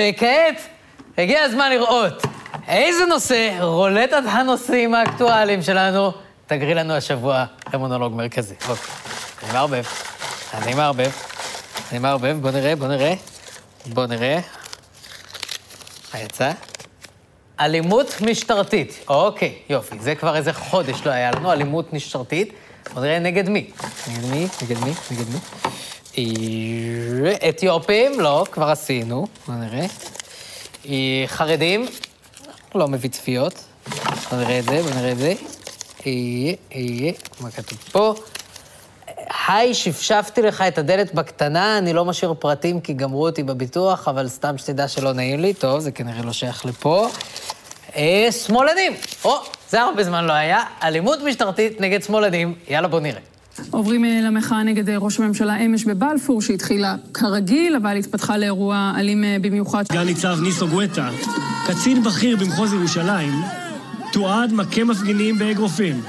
וכעת הגיע הזמן לראות איזה נושא רולטת הנושאים האקטואליים שלנו תגרי לנו השבוע למונולוג מרכזי. אוקיי, אני מערבב, אני מערבב, אני מערבב, בוא נראה, בוא נראה, בוא נראה. מה יצא? אלימות משטרתית. אוקיי, יופי, זה כבר איזה חודש לא היה לנו, אלימות משטרתית. בוא נראה נגד מי. נגד מי? נגד מי? נגד מי? אתיופים, לא, כבר עשינו, בוא נראה. חרדים, לא מביא צפיות. בוא נראה את זה, בוא נראה את זה. מה כתוב פה? היי, שפשפתי לך את הדלת בקטנה, אני לא משאיר פרטים כי גמרו אותי בביטוח, אבל סתם שתדע שלא נעים לי. טוב, זה כנראה לא שייך לפה. אה, שמאלנים. או, זה הרבה זמן לא היה. אלימות משטרתית נגד שמאלנים. יאללה, בוא נראה. עוברים אה, למחאה נגד אה, ראש הממשלה אמש בבלפור, שהתחילה כרגיל, אבל התפתחה לאירוע אלים אה, במיוחד. סגן ניצב ניסו גואטה, קצין בכיר במחוז ירושלים, תועד מכה מפגינים באגרופים.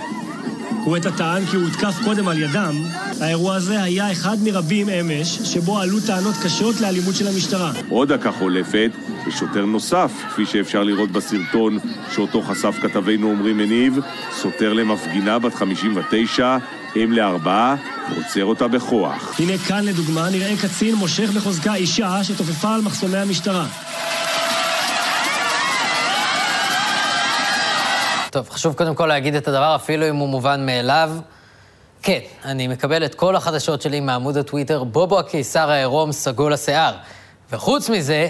גואטה טען כי הוא הותקף קודם על ידם. האירוע הזה היה אחד מרבים אמש, שבו עלו טענות קשות לאלימות של המשטרה. עוד דקה חולפת, ושוטר נוסף, כפי שאפשר לראות בסרטון שאותו חשף כתבנו עמרי מניב, סוטר למפגינה בת 59, אם לארבעה, עוצר אותה בכוח. הנה כאן לדוגמה נראה קצין מושך בחוזקה אישה שתופפה על מחסומי המשטרה. טוב, חשוב קודם כל להגיד את הדבר, אפילו אם הוא מובן מאליו. כן, אני מקבל את כל החדשות שלי מעמוד הטוויטר, בובו הקיסר העירום סגול השיער. וחוץ מזה,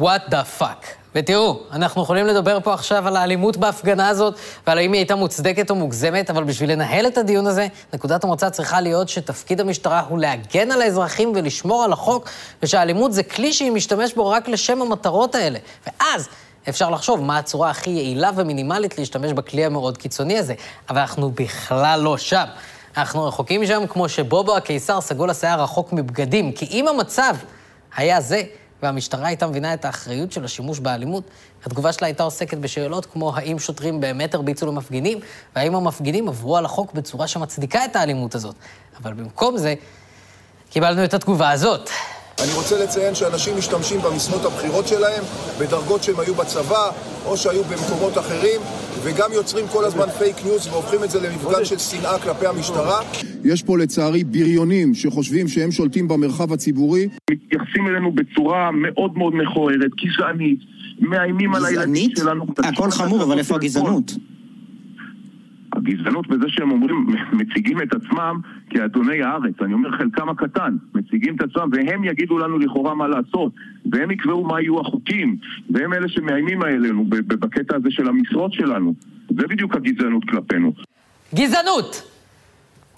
what the fuck. ותראו, אנחנו יכולים לדבר פה עכשיו על האלימות בהפגנה הזאת, ועל האם היא הייתה מוצדקת או מוגזמת, אבל בשביל לנהל את הדיון הזה, נקודת המוצא צריכה להיות שתפקיד המשטרה הוא להגן על האזרחים ולשמור על החוק, ושהאלימות זה כלי שהיא משתמש בו רק לשם המטרות האלה. ואז אפשר לחשוב מה הצורה הכי יעילה ומינימלית להשתמש בכלי המאוד קיצוני הזה, אבל אנחנו בכלל לא שם. אנחנו רחוקים שם כמו שבובו הקיסר סגול השיער רחוק מבגדים, כי אם המצב היה זה, והמשטרה הייתה מבינה את האחריות של השימוש באלימות, התגובה שלה הייתה עוסקת בשאלות כמו האם שוטרים באמת הרביצו למפגינים, והאם המפגינים עברו על החוק בצורה שמצדיקה את האלימות הזאת. אבל במקום זה, קיבלנו את התגובה הזאת. אני רוצה לציין שאנשים משתמשים במשרות הבכירות שלהם, בדרגות שהם היו בצבא, או שהיו במקומות אחרים, וגם יוצרים כל הזמן פייק ניוז והופכים את זה למפגן של שנאה כלפי המשטרה. יש פה לצערי בריונים שחושבים שהם שולטים במרחב הציבורי. מתייחסים אלינו בצורה מאוד מאוד מכוערת, גזענית, מאיימים על הילדים שלנו. הכל חמור, אבל איפה הגזענות? הגזענות בזה שהם אומרים, מציגים את עצמם כאדוני הארץ. אני אומר חלקם הקטן, מציגים את עצמם והם יגידו לנו לכאורה מה לעשות והם יקבעו מה יהיו החוקים והם אלה שמאיימים עלינו בקטע הזה של המשרות שלנו. זה בדיוק הגזענות כלפינו. גזענות!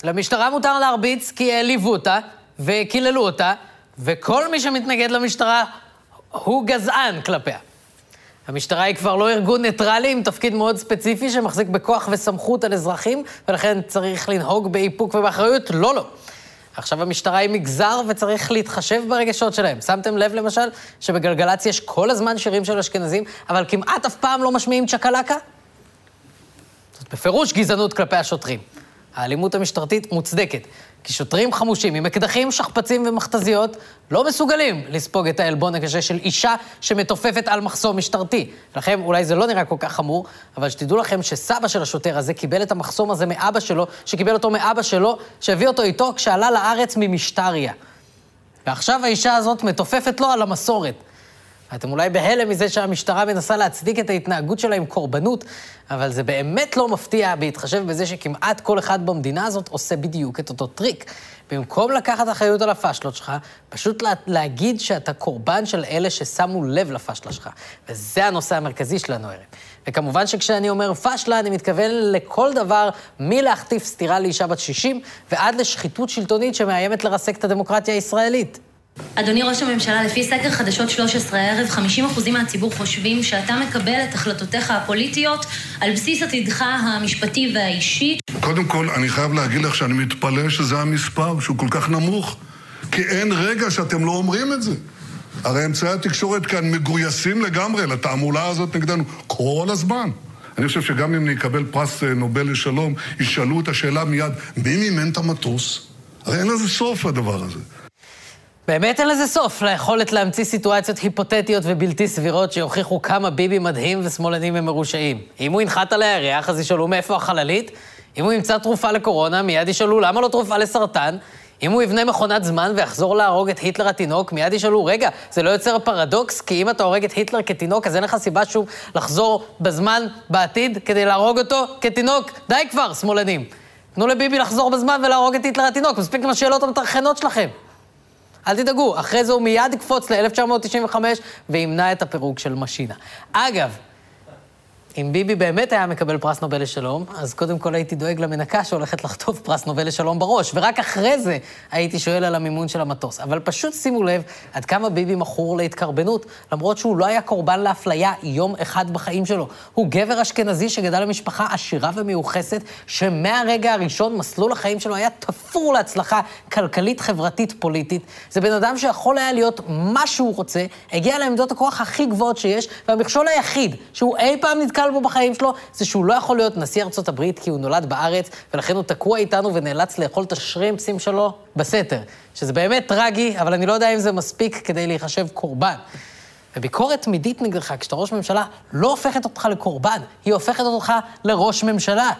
למשטרה מותר להרביץ כי העליבו אותה וקיללו אותה וכל מי שמתנגד למשטרה הוא גזען כלפיה. המשטרה היא כבר לא ארגון ניטרלי עם תפקיד מאוד ספציפי שמחזיק בכוח וסמכות על אזרחים, ולכן צריך לנהוג באיפוק ובאחריות? לא, לא. עכשיו המשטרה היא מגזר וצריך להתחשב ברגשות שלהם. שמתם לב למשל שבגלגלצ יש כל הזמן שירים של אשכנזים, אבל כמעט אף פעם לא משמיעים צ'קלקה? זאת בפירוש גזענות כלפי השוטרים. האלימות המשטרתית מוצדקת, כי שוטרים חמושים עם אקדחים, שכפ"צים ומכתזיות לא מסוגלים לספוג את העלבון הקשה של אישה שמתופפת על מחסום משטרתי. לכם אולי זה לא נראה כל כך חמור, אבל שתדעו לכם שסבא של השוטר הזה קיבל את המחסום הזה מאבא שלו, שקיבל אותו מאבא שלו, שהביא אותו איתו כשעלה לארץ ממשטריה. ועכשיו האישה הזאת מתופפת לו על המסורת. אתם אולי בהלם מזה שהמשטרה מנסה להצדיק את ההתנהגות שלה עם קורבנות, אבל זה באמת לא מפתיע בהתחשב בזה שכמעט כל אחד במדינה הזאת עושה בדיוק את אותו טריק. במקום לקחת אחריות על הפשלות שלך, פשוט לה, להגיד שאתה קורבן של אלה ששמו לב לפשלה שלך. וזה הנושא המרכזי שלנו הערב. וכמובן שכשאני אומר פשלה, אני מתכוון לכל דבר, מלהחטיף סטירה לאישה בת 60 ועד לשחיתות שלטונית שמאיימת לרסק את הדמוקרטיה הישראלית. אדוני ראש הממשלה, לפי סקר חדשות 13 הערב, 50% מהציבור חושבים שאתה מקבל את החלטותיך הפוליטיות על בסיס עתידך המשפטי והאישי. קודם כל, אני חייב להגיד לך שאני מתפלא שזה המספר, שהוא כל כך נמוך. כי אין רגע שאתם לא אומרים את זה. הרי אמצעי התקשורת כאן מגויסים לגמרי לתעמולה הזאת נגדנו כל הזמן. אני חושב שגם אם נקבל פרס נובל לשלום, ישאלו את השאלה מיד, מי מימן את המטוס? הרי אין לזה סוף לדבר הזה. באמת אין לזה סוף, ליכולת להמציא סיטואציות היפותטיות ובלתי סבירות שיוכיחו כמה ביבי מדהים ושמאלנים הם מרושעים. אם הוא ינחת על הירח, אז ישאלו מאיפה החללית? אם הוא ימצא תרופה לקורונה, מיד ישאלו למה לא תרופה לסרטן? אם הוא יבנה מכונת זמן ויחזור להרוג את היטלר התינוק, מיד ישאלו, רגע, זה לא יוצר פרדוקס? כי אם אתה הורג את היטלר כתינוק, אז אין לך סיבה שוב לחזור בזמן, בעתיד, כדי להרוג אותו כתינוק? די כבר, שמאלנים. תנו לביבי לחזור בזמן ולהרוג את היטלר התינוק, מספיק עם השאלות המטרחנות שלכם. אל תדאגו, אחרי זה הוא מיד יקפוץ ל-1995 וימנע את הפירוק של משינה. אגב, אם ביבי באמת היה מקבל פרס נובל לשלום, אז קודם כל הייתי דואג למנקה שהולכת לחטוף פרס נובל לשלום בראש, ורק אחרי זה הייתי שואל על המימון של המטוס. אבל פשוט שימו לב עד כמה ביבי מכור להתקרבנות, למרות שהוא לא היה קורבן לאפליה יום אחד בחיים שלו. הוא גבר אשכנזי שגדל למשפחה עשירה ומיוחסת, שמהרגע הראשון מסלול החיים שלו היה תפור להצלחה כלכלית, חברתית, פוליטית. זה בן אדם שיכול היה להיות מה שהוא רוצה, הגיע לעמדות הכוח הכי גבוהות שיש, והמכשול היחיד שהוא אי פעם נתקל נתקל בו בחיים שלו, זה שהוא לא יכול להיות נשיא ארצות הברית כי הוא נולד בארץ, ולכן הוא תקוע איתנו ונאלץ לאכול את השרימפסים שלו בסתר. שזה באמת טרגי, אבל אני לא יודע אם זה מספיק כדי להיחשב קורבן. וביקורת תמידית נגדך, כשאתה ראש ממשלה, לא הופכת אותך לקורבן, היא הופכת אותך לראש ממשלה.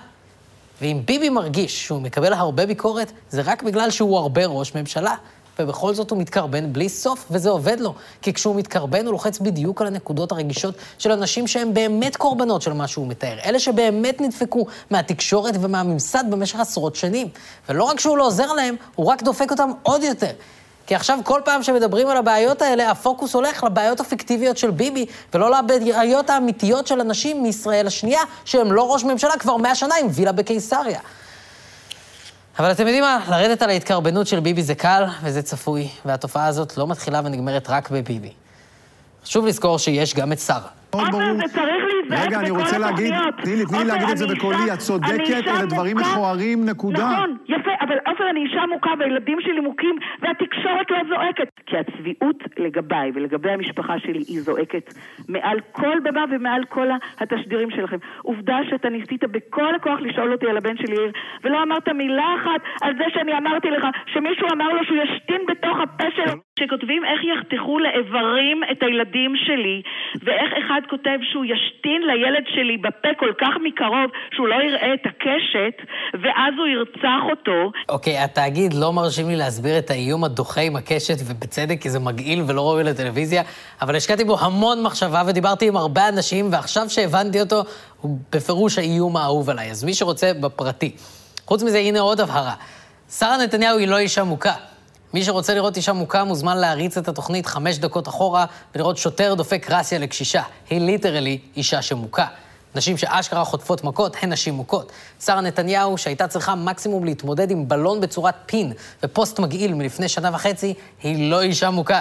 ואם ביבי מרגיש שהוא מקבל הרבה ביקורת, זה רק בגלל שהוא הרבה ראש ממשלה. ובכל זאת הוא מתקרבן בלי סוף, וזה עובד לו. כי כשהוא מתקרבן, הוא לוחץ בדיוק על הנקודות הרגישות של אנשים שהם באמת קורבנות של מה שהוא מתאר. אלה שבאמת נדפקו מהתקשורת ומהממסד במשך עשרות שנים. ולא רק שהוא לא עוזר להם, הוא רק דופק אותם עוד יותר. כי עכשיו כל פעם שמדברים על הבעיות האלה, הפוקוס הולך לבעיות הפיקטיביות של ביבי, ולא לבעיות האמיתיות של אנשים מישראל השנייה, שהם לא ראש ממשלה כבר מאה שנה עם וילה בקיסריה. אבל אתם יודעים מה? לרדת על ההתקרבנות של ביבי זה קל וזה צפוי, והתופעה הזאת לא מתחילה ונגמרת רק בביבי. חשוב לזכור שיש גם את שרה. מאוד ברור. זה צריך להיזעק רגע, אני רוצה להגיד, תני לי, תני לי להגיד את זה בקולי, את צודקת, אלה דברים מכוערים, נקודה. נכון, יפה, אבל עופר, אני אישה מוכה והילדים שלי מוכים, והתקשורת לא זועקת. כי הצביעות לגביי ולגבי המשפחה שלי היא זועקת מעל כל במה ומעל כל התשדירים שלכם. עובדה שאתה ניסית בכל הכוח לשאול אותי על הבן שלי יאיר, ולא אמרת מילה אחת על זה שאני אמרתי לך שמישהו אמר לו שהוא ישתין בתוך הפה שלו. שכותבים איך יחתכו לאיברים את הילדים שלי, ואיך אחד כותב שהוא ישתין לילד שלי בפה כל כך מקרוב, שהוא לא יראה את הקשת, ואז הוא ירצח אותו. אוקיי, okay, התאגיד לא מרשים לי להסביר את האיום הדוחה עם הקשת, ובצדק, כי זה מגעיל ולא ראוי לטלוויזיה, אבל השקעתי בו המון מחשבה ודיברתי עם הרבה אנשים, ועכשיו שהבנתי אותו, הוא בפירוש האיום האהוב עליי. אז מי שרוצה, בפרטי. חוץ מזה, הנה עוד הבהרה. שרה נתניהו היא לא אישה מוכה. מי שרוצה לראות אישה מוכה מוזמן להריץ את התוכנית חמש דקות אחורה ולראות שוטר דופק רסיה לקשישה. היא ליטרלי אישה שמוכה. נשים שאשכרה חוטפות מכות הן נשים מוכות. שרה נתניהו, שהייתה צריכה מקסימום להתמודד עם בלון בצורת פין ופוסט מגעיל מלפני שנה וחצי, היא לא אישה מוכה.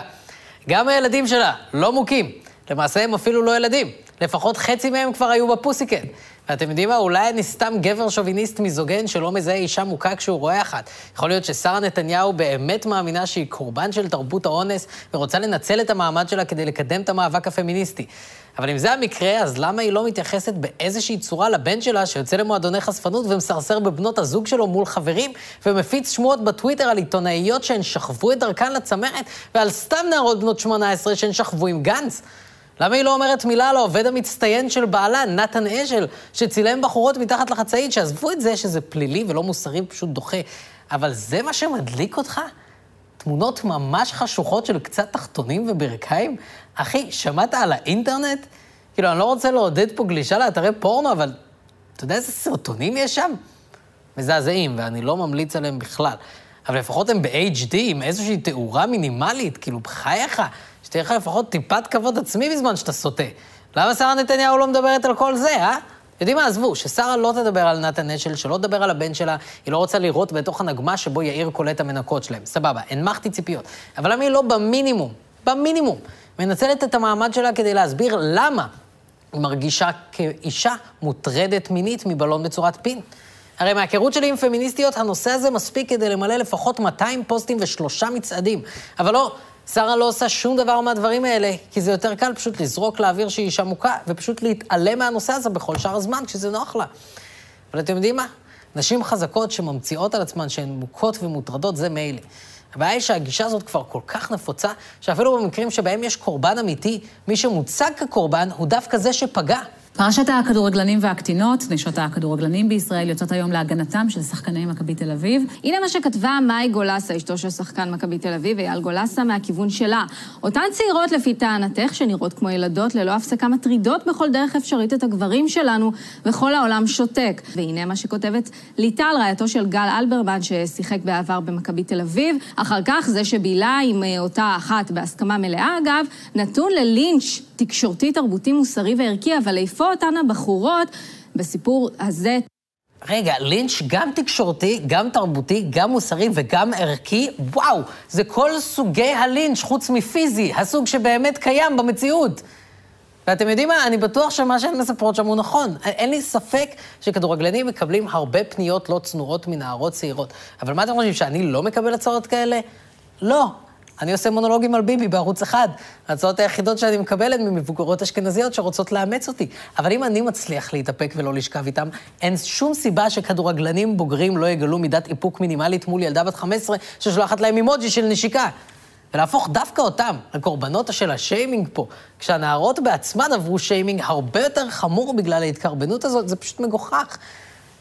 גם הילדים שלה לא מוכים. למעשה הם אפילו לא ילדים. לפחות חצי מהם כבר היו בפוסיקט. ואתם יודעים מה? אולי אני סתם גבר שוביניסט מיזוגן שלא מזהה אישה מוכה כשהוא רואה אחת. יכול להיות ששרה נתניהו באמת מאמינה שהיא קורבן של תרבות האונס ורוצה לנצל את המעמד שלה כדי לקדם את המאבק הפמיניסטי. אבל אם זה המקרה, אז למה היא לא מתייחסת באיזושהי צורה לבן שלה שיוצא למועדוני חשפנות ומסרסר בבנות הזוג שלו מול חברים, ומפיץ שמועות בטוויטר על עיתונאיות שהן שכבו את דרכן לצמרת, ועל סתם נערות בנות 18 שהן שכבו עם גנץ? למה היא לא אומרת מילה על העובד המצטיין של בעלה, נתן אשל, שצילם בחורות מתחת לחצאית, שעזבו את זה שזה פלילי ולא מוסרי, פשוט דוחה. אבל זה מה שמדליק אותך? תמונות ממש חשוכות של קצת תחתונים וברכיים? אחי, שמעת על האינטרנט? כאילו, אני לא רוצה לעודד פה גלישה לאתרי פורנו, אבל אתה יודע איזה סרטונים יש שם? מזעזעים, ואני לא ממליץ עליהם בכלל. אבל לפחות הם ב-HD, עם איזושהי תאורה מינימלית, כאילו, בחייך. שתהיה לך לפחות טיפת כבוד עצמי בזמן שאתה סוטה. למה שרה נתניהו לא מדברת על כל זה, אה? יודעים מה, עזבו, ששרה לא תדבר על נתן אשל, שלא תדבר על הבן שלה, היא לא רוצה לראות בתוך הנגמ"ש שבו יאיר קולט המנקות שלהם. סבבה, הנמכתי ציפיות. אבל למה היא לא במינימום, במינימום, מנצלת את המעמד שלה כדי להסביר למה היא מרגישה כאישה מוטרדת מינית מבלון בצורת פין? הרי מההיכרות שלי עם פמיניסטיות, הנושא הזה מספיק כדי למלא לפחות 200 פוסטים ושלושה מצעדים. אבל לא, שרה לא עושה שום דבר מהדברים האלה, כי זה יותר קל פשוט לזרוק לאוויר שהיא אישה מוכה, ופשוט להתעלם מהנושא הזה בכל שאר הזמן, כשזה נוח לה. אבל אתם יודעים מה? נשים חזקות שממציאות על עצמן שהן מוכות ומוטרדות, זה מילא. הבעיה היא שהגישה הזאת כבר כל כך נפוצה, שאפילו במקרים שבהם יש קורבן אמיתי, מי שמוצג כקורבן הוא דווקא זה שפגע. פרשת הכדורגלנים והקטינות, נשות הכדורגלנים בישראל יוצאות היום להגנתם של שחקני מכבי תל אביב. הנה מה שכתבה מאי גולסה, אשתו של שחקן מכבי תל אביב, אייל גולסה, מהכיוון שלה. אותן צעירות, לפי טענתך, שנראות כמו ילדות, ללא הפסקה מטרידות בכל דרך אפשרית את הגברים שלנו, וכל העולם שותק. והנה מה שכותבת ליטל, רעייתו של גל אלברמן, ששיחק בעבר במכבי תל אביב. אחר כך, זה שבילה עם אה, אותה אחת בהסכמה מלאה, אגב, נתון ללינץ' תקשורתי, תרבותי, מוסרי וערכי, אבל איפה אותן הבחורות בסיפור הזה? רגע, לינץ' גם תקשורתי, גם תרבותי, גם מוסרי וגם ערכי? וואו, זה כל סוגי הלינץ' חוץ מפיזי, הסוג שבאמת קיים במציאות. ואתם יודעים מה? אני בטוח שמה שהן מספרות שם הוא נכון. אין לי ספק שכדורגלנים מקבלים הרבה פניות לא צנועות מנערות צעירות. אבל מה אתם חושבים, שאני לא מקבל הצעות כאלה? לא. אני עושה מונולוגים על ביבי בערוץ אחד. ההצעות היחידות שאני מקבלת ממבוגרות אשכנזיות שרוצות לאמץ אותי. אבל אם אני מצליח להתאפק ולא לשכב איתם, אין שום סיבה שכדורגלנים בוגרים לא יגלו מידת איפוק מינימלית מול ילדה בת 15 ששולחת להם אימוג'י של נשיקה. ולהפוך דווקא אותם לקורבנות של השיימינג פה, כשהנערות בעצמן עברו שיימינג הרבה יותר חמור בגלל ההתקרבנות הזאת, זה פשוט מגוחך.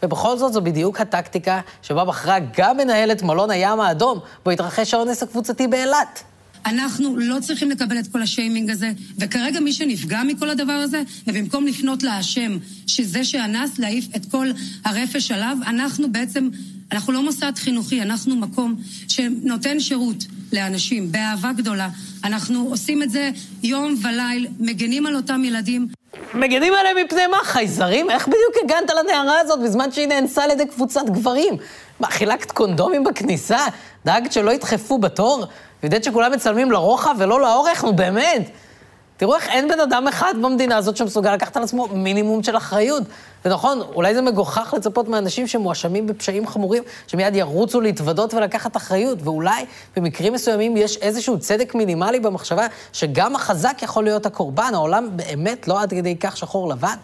ובכל זאת זו בדיוק הטקטיקה שבה בחרה גם מנהלת מלון הים האדום, בו התרחש האונס הקבוצתי באילת. אנחנו לא צריכים לקבל את כל השיימינג הזה, וכרגע מי שנפגע מכל הדבר הזה, ובמקום לפנות לאשם, שזה שאנס, להעיף את כל הרפש עליו, אנחנו בעצם, אנחנו לא מוסד חינוכי, אנחנו מקום שנותן שירות לאנשים באהבה גדולה. אנחנו עושים את זה יום וליל, מגנים על אותם ילדים. מגנים עליהם מפני מה? חייזרים? איך בדיוק הגנת לנערה הזאת בזמן שהיא נאנסה על ידי קבוצת גברים? מה, חילקת קונדומים בכניסה? דאגת שלא ידחפו בתור? וידעת שכולם מצלמים לרוחב ולא לאורך? נו באמת. תראו איך אין בן אדם אחד במדינה הזאת שמסוגל לקחת על עצמו מינימום של אחריות. ונכון, אולי זה מגוחך לצפות מאנשים שמואשמים בפשעים חמורים, שמיד ירוצו להתוודות ולקחת אחריות, ואולי במקרים מסוימים יש איזשהו צדק מינימלי במחשבה שגם החזק יכול להיות הקורבן, העולם באמת לא עד כדי כך שחור לבן,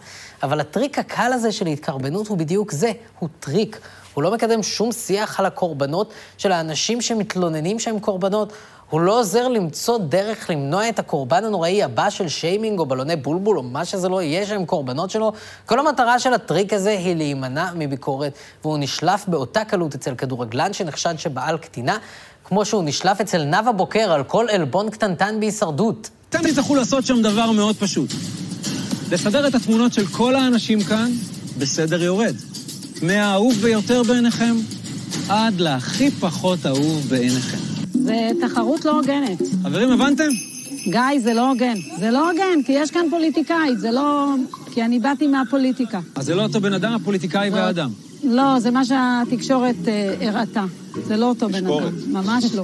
אבל הטריק הקל הזה של התקרבנות הוא בדיוק זה, הוא טריק. הוא לא מקדם שום שיח על הקורבנות של האנשים שמתלוננים שהם קורבנות. הוא לא עוזר למצוא דרך למנוע את הקורבן הנוראי הבא של שיימינג או בלוני בולבול או מה שזה לא יהיה שהם קורבנות שלו. כל המטרה של הטריק הזה היא להימנע מביקורת, והוא נשלף באותה קלות אצל כדורגלן שנחשד שבעל קטינה, כמו שהוא נשלף אצל נאוה בוקר על כל עלבון קטנטן בהישרדות. אתם תצטרכו לעשות שם דבר מאוד פשוט. לסדר את התמונות של כל האנשים כאן בסדר יורד. מהאהוב ביותר בעיניכם עד להכי פחות אהוב בעיניכם. זה תחרות לא הוגנת. חברים, הבנתם? גיא, זה לא הוגן. זה לא הוגן, כי יש כאן פוליטיקאית, זה לא... כי אני באתי מהפוליטיקה. אז זה לא אותו בן אדם, הפוליטיקאי והאדם. לא, זה מה שהתקשורת אה, הראתה. זה לא אותו בן אדם, ממש לא.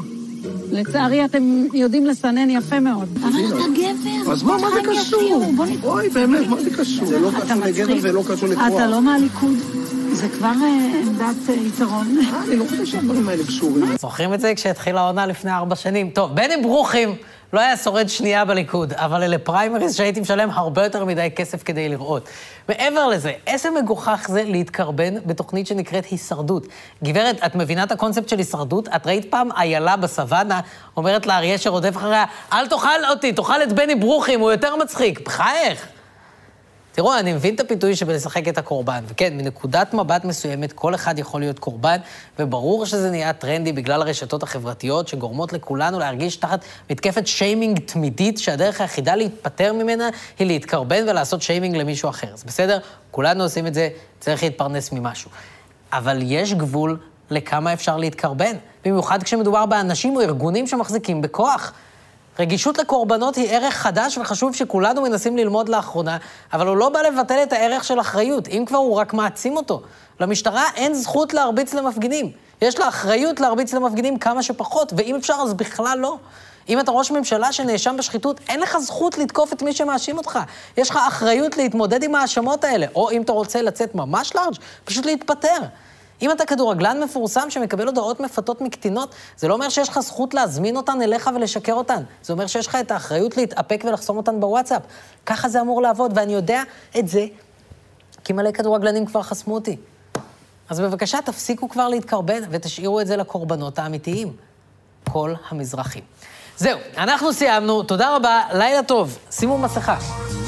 לצערי, אתם יודעים לסנן יפה מאוד. אבל אתה גבר. אז מה, מה זה קשור? אוי, באמת, מה זה קשור? זה לא קשור לגבר ולא קשור לכוח. אתה לא מהליכוד. זה כבר אה, עמדת אה, יתרון. אני לא חושב שהדברים האלה קשורים. זוכרים את זה כשהתחילה העונה לפני ארבע שנים? טוב, אם ברוכים לא היה שורד שנייה בליכוד, אבל אלה פריימריז שהייתי משלם הרבה יותר מדי כסף כדי לראות. מעבר לזה, איזה מגוחך זה להתקרבן בתוכנית שנקראת הישרדות. גברת, את מבינה את הקונספט של הישרדות? את ראית פעם איילה בסוואנה אומרת לאריה שרודף אחריה, אל תאכל אותי, תאכל את בני ברוכים, הוא יותר מצחיק. בחייך. תראו, אני מבין את הפיתוי שבלשחק את הקורבן, וכן, מנקודת מבט מסוימת, כל אחד יכול להיות קורבן, וברור שזה נהיה טרנדי בגלל הרשתות החברתיות, שגורמות לכולנו להרגיש תחת מתקפת שיימינג תמידית, שהדרך היחידה להיפטר ממנה היא להתקרבן ולעשות שיימינג למישהו אחר. זה בסדר? כולנו עושים את זה, צריך להתפרנס ממשהו. אבל יש גבול לכמה אפשר להתקרבן, במיוחד כשמדובר באנשים או ארגונים שמחזיקים בכוח. רגישות לקורבנות היא ערך חדש וחשוב שכולנו מנסים ללמוד לאחרונה, אבל הוא לא בא לבטל את הערך של אחריות, אם כבר הוא רק מעצים אותו. למשטרה אין זכות להרביץ למפגינים. יש לה אחריות להרביץ למפגינים כמה שפחות, ואם אפשר אז בכלל לא. אם אתה ראש ממשלה שנאשם בשחיתות, אין לך זכות לתקוף את מי שמאשים אותך. יש לך אחריות להתמודד עם ההאשמות האלה, או אם אתה רוצה לצאת ממש לארג', פשוט להתפטר. אם אתה כדורגלן מפורסם שמקבל הודעות מפתות מקטינות, זה לא אומר שיש לך זכות להזמין אותן אליך ולשקר אותן. זה אומר שיש לך את האחריות להתאפק ולחסום אותן בוואטסאפ. ככה זה אמור לעבוד, ואני יודע את זה, כי מלא כדורגלנים כבר חסמו אותי. אז בבקשה, תפסיקו כבר להתקרבן ותשאירו את זה לקורבנות האמיתיים. כל המזרחים. זהו, אנחנו סיימנו, תודה רבה, לילה טוב, שימו מסכה.